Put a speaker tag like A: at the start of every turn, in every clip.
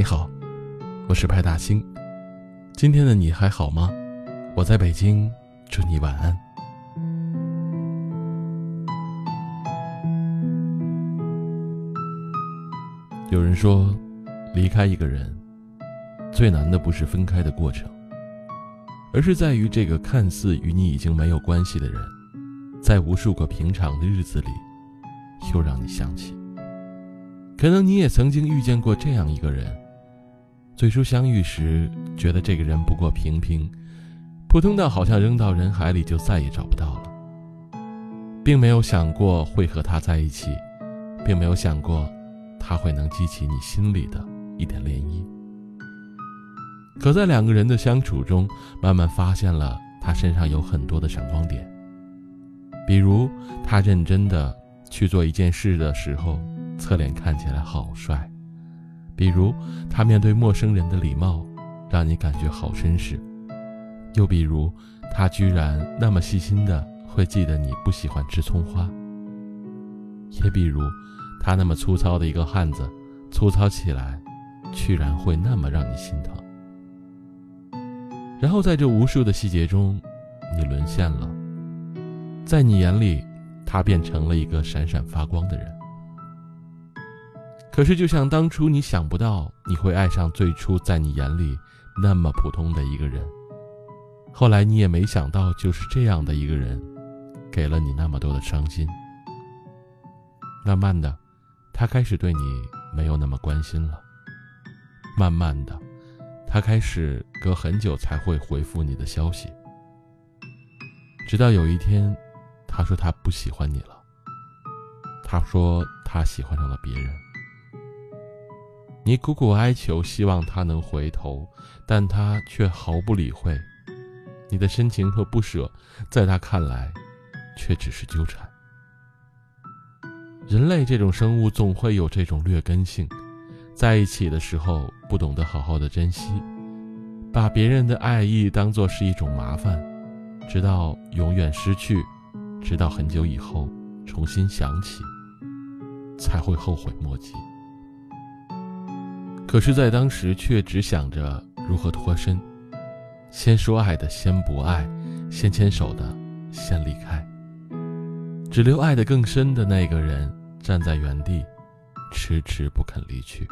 A: 你好，我是派大星。今天的你还好吗？我在北京，祝你晚安。有人说，离开一个人，最难的不是分开的过程，而是在于这个看似与你已经没有关系的人，在无数个平常的日子里，又让你想起。可能你也曾经遇见过这样一个人。最初相遇时，觉得这个人不过平平，普通到好像扔到人海里就再也找不到了，并没有想过会和他在一起，并没有想过他会能激起你心里的一点涟漪。可在两个人的相处中，慢慢发现了他身上有很多的闪光点，比如他认真的去做一件事的时候，侧脸看起来好帅。比如，他面对陌生人的礼貌，让你感觉好绅士；又比如，他居然那么细心的会记得你不喜欢吃葱花；也比如，他那么粗糙的一个汉子，粗糙起来，居然会那么让你心疼。然后在这无数的细节中，你沦陷了，在你眼里，他变成了一个闪闪发光的人。可是，就像当初你想不到你会爱上最初在你眼里那么普通的一个人，后来你也没想到就是这样的一个人，给了你那么多的伤心。慢慢的，他开始对你没有那么关心了。慢慢的，他开始隔很久才会回复你的消息。直到有一天，他说他不喜欢你了。他说他喜欢上了别人。你苦苦哀求，希望他能回头，但他却毫不理会。你的深情和不舍，在他看来，却只是纠缠。人类这种生物总会有这种劣根性，在一起的时候不懂得好好的珍惜，把别人的爱意当做是一种麻烦，直到永远失去，直到很久以后重新想起，才会后悔莫及。可是，在当时却只想着如何脱身，先说爱的先不爱，先牵手的先离开，只留爱的更深的那个人站在原地，迟迟不肯离去。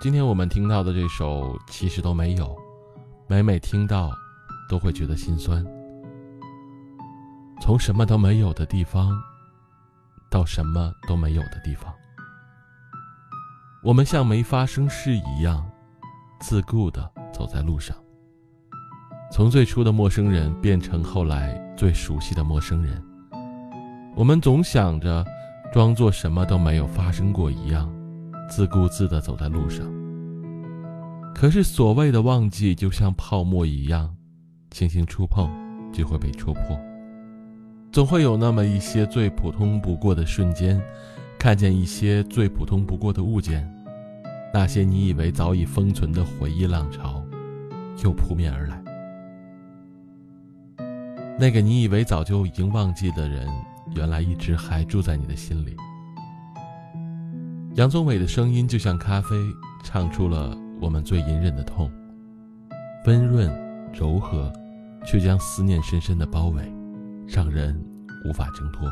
A: 今天我们听到的这首其实都没有，每每听到，都会觉得心酸。从什么都没有的地方，到什么都没有的地方。我们像没发生事一样，自顾地走在路上。从最初的陌生人变成后来最熟悉的陌生人，我们总想着装作什么都没有发生过一样，自顾自地走在路上。可是所谓的忘记，就像泡沫一样，轻轻触碰就会被戳破。总会有那么一些最普通不过的瞬间，看见一些最普通不过的物件。那些你以为早已封存的回忆浪潮，又扑面而来。那个你以为早就已经忘记的人，原来一直还住在你的心里。杨宗纬的声音就像咖啡，唱出了我们最隐忍的痛，温润柔和，却将思念深深的包围，让人无法挣脱。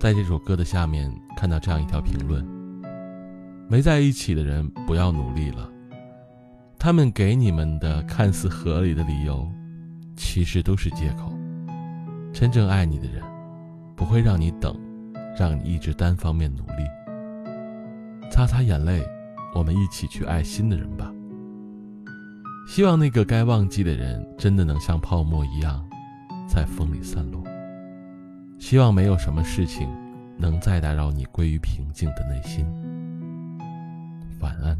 A: 在这首歌的下面看到这样一条评论。没在一起的人不要努力了，他们给你们的看似合理的理由，其实都是借口。真正爱你的人，不会让你等，让你一直单方面努力。擦擦眼泪，我们一起去爱新的人吧。希望那个该忘记的人，真的能像泡沫一样，在风里散落。希望没有什么事情，能再打扰你归于平静的内心。晚安。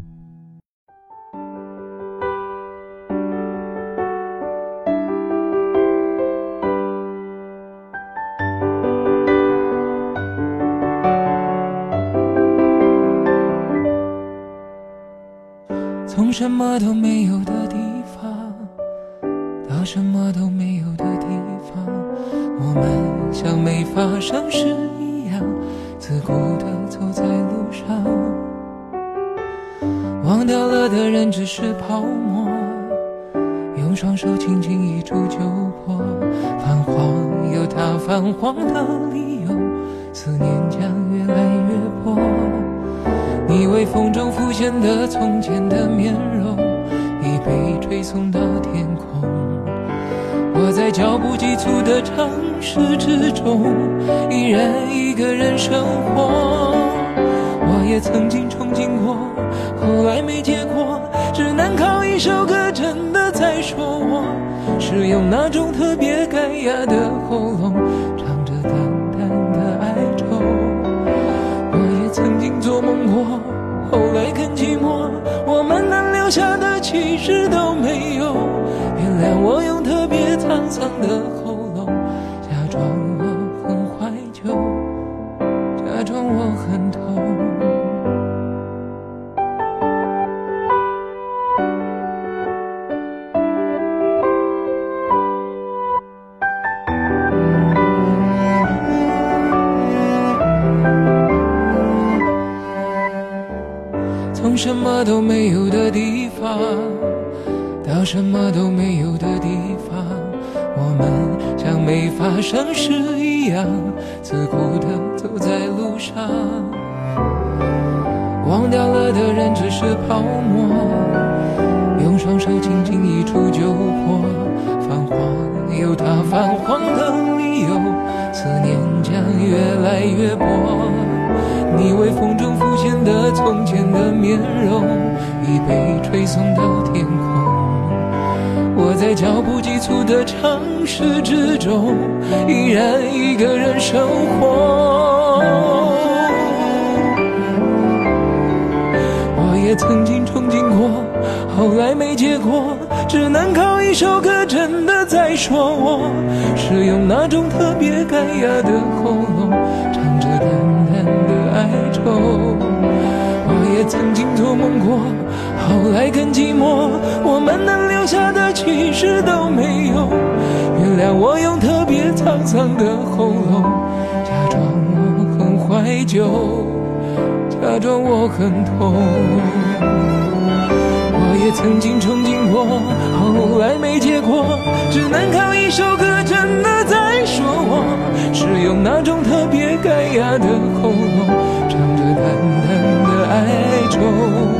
B: 从什么都没有的地方，到什么都没有的地方，我们像没发生事一样，自顾地走在路上。忘掉了的人只是泡沫，用双手轻轻一触就破。泛黄有它泛黄的理由，思念将越来越薄。你微风中浮现的从前的面容，已被吹送到天空。我在脚步急促的城市之中，依然一个人生活。我也曾经憧憬过，后来没结果，只能靠一首歌真的在说我，是用那种特别干哑的喉咙，的喉咙，假装我很怀旧，假装我很痛。从什么都没有的地方到什么都没有的地方，我们像没发生事一样，自顾地走在路上。忘掉了的人只是泡沫，用双手轻轻一触就破。泛黄有它泛黄的理由，思念将越来越薄。你微风中浮现的从前的面容，已被吹送到。在脚步急促的城市之中，依然一个人生活。我也曾经憧憬过，后来没结果，只能靠一首歌真的在说我，是用那种特别干哑的喉咙，唱着淡淡的哀愁。我也曾经做梦过，后来更寂寞，我们能下的其实都没有。原谅我用特别沧桑的喉咙，假装我很怀旧，假装我很痛。我也曾经憧憬过，后来没结果，只能靠一首歌真的在说我，是用那种特别干哑的喉咙，唱着淡淡的哀愁。